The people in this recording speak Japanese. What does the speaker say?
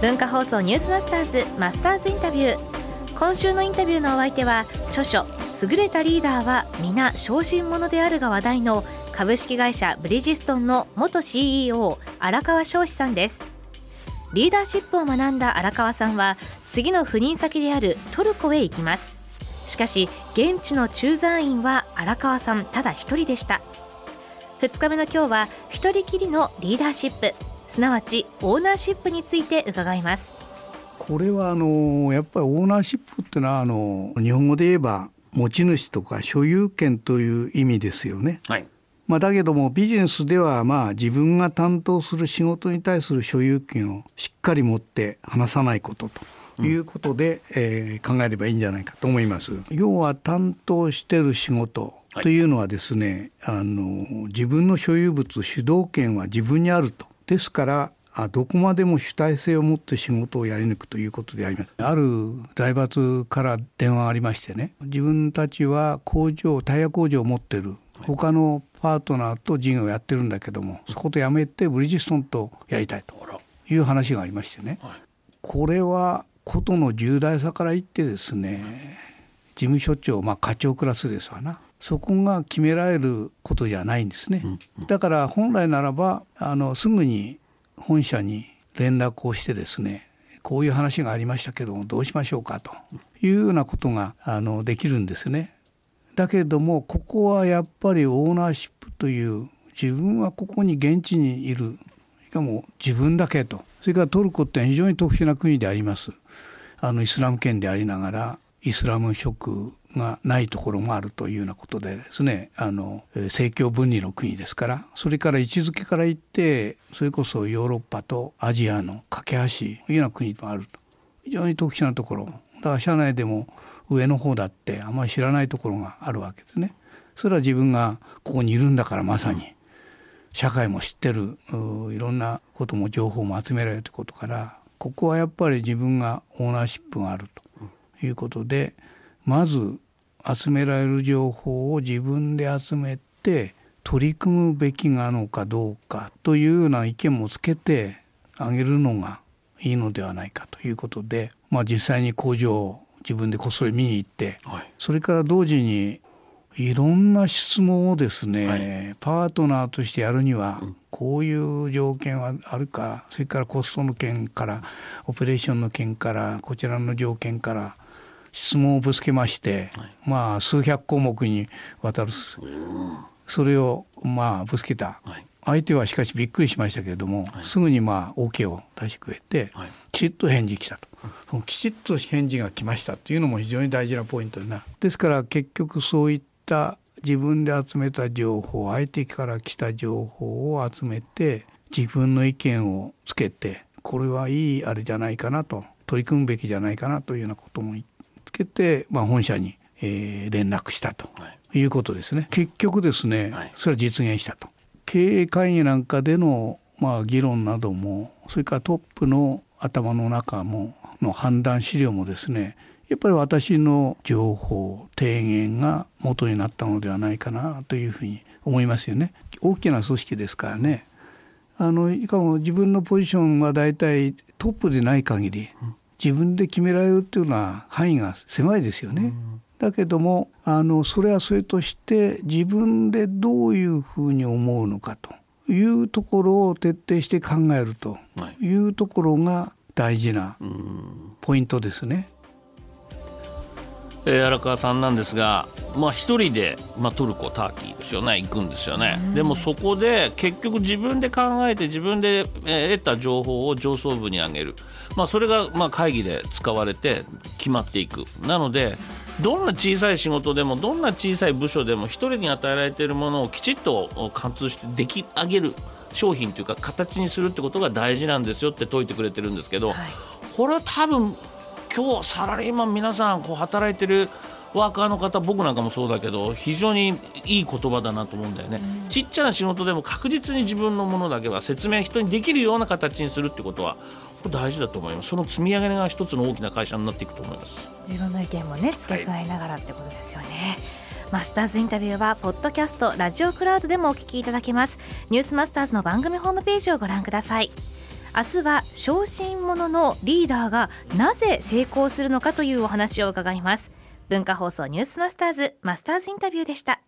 文化放送ニュースマスターズマスターズインタビュー。今週のインタビューのお相手は著書優れたリーダーは皆小心者であるが話題の株式会社ブリヂストンの元 CEO 荒川翔志さんです。リーダーシップを学んだ荒川さんは次の赴任先であるトルコへ行きます。しかし現地の駐在員は荒川さんただ一人でした。2日目の今日は一人きりのリーダーシップ。すなわちオーナーシップについて伺いますこれはあのやっぱりオーナーシップっていうのはあの日本語で言えば持ち主とか所有権という意味ですよね。はいまあ、だけどもビジネスではまあ自分が担当する仕事に対する所有権をしっかり持って話さないことということで、うん、えー、考えればいいんじゃないかと思います。要は担当している仕事というのはですね、はい、あの自分の所有物主導権は自分にあると。ですからあどこまでも主体性を持って仕事をやり抜くということであります。ある財閥から電話がありましてね自分たちは工場タイヤ工場を持ってる。他のパートナーと事業をやってるんだけどもそことやめてブリヂストンとやりたいという話がありましてね、これはことの重大さから言ってですね事務所長まあ課長クラスですわな。そこが決められることじゃないんですね、だから本来ならばあのすぐに本社に連絡をしてですねこういう話がありましたけどもどうしましょうかというようなことがあのできるんですね。だけどもここはやっぱりオーナーシップという自分はここに現地にいるしかも自分だけと。それからトルコって非常に特殊な国であります。あのイスラム圏でありながらイスラム色がないところもあるというようなことでですねあの政教分離の国ですからそれから位置づけから言ってそれこそヨーロッパとアジアの架け橋というような国もあると。非常に特殊なところだから社内でも上の方だってあまり知らないところがあるわけですね。それは自分がここにいるんだからまさに。社会も知ってる。いろんなことも情報も集められるということからここはやっぱり自分がオーナーシップがあると。いうことでまず集められる情報を自分で集めて取り組むべきなのかどうかというような意見もつけてあげるのがいいのではないかということで、まあ、実際に工場自分でこっそり見に行って、はい、それから同時にいろんな質問をですね、はい、パートナーとしてやるにはこういう条件はあるかそれからコストの件からオペレーションの件からこちらの条件から質問をぶつけまして、はい、まあ数百項目にわたる。それをまあぶつけた、相手はしかしびっくりしましたけれども、すぐにまあ OK を出してくれて、きちっと返事来たと。きちっと返事が来ましたというのも非常に大事なポイントな。ですから結局そういった自分で集めた情報相手から来た情報を集めて自分の意見をつけてこれはいいあれじゃないかなと取り組むべきじゃないかなというようなこともつけて、まあ、本社に、えー、連絡したということですね。結局ですね、それは実現したと。経営会議なんかでのまあ議論などもそれからトップの頭の中もの判断資料もですねやっぱり私の情報提言が元になったのではないかなというふうに思いますよね。大きな組織ですからねあのしかも自分のポジションは大体トップでない限り自分で決められるっていうのは範囲が狭いですよね。だけどもあのそれはそれとして自分でどういうふうに思うのかというところを徹底して考えるというところが大事なポイントですね。えー、荒川さんなんですが、まあ、一人で、まあ、トルコターキーですよね行くんですよね、でもそこで結局自分で考えて自分で、えー、得た情報を上層部に上げる、まあ、それが、まあ、会議で使われて決まっていく。なのでどんな小さい仕事でもどんな小さい部署でも一人に与えられているものをきちっと貫通して出来上げる商品というか形にするってことが大事なんですよって説いてくれてるんですけど、はい、これは多分今日サラリーマン皆さんこう働いてるワーカーの方僕なんかもそうだけど非常にいい言葉だなと思うんだよね、うん、ちっちゃな仕事でも確実に自分のものだけは説明人にできるような形にするってことはこれ大事だと思います。その積み上げが一つの大きな会社になっていくと思います。自分の意見もね付け加えながらってことですよね、はいマスターズインタビューはポッドキャストラジオクラウドでもお聞きいただけます。ニュースマスターズの番組ホームページをご覧ください明日は小心者のリーダーがなぜ成功するのかというお話を伺います。文化放送ニュースマスターズマスターズインタビューでした。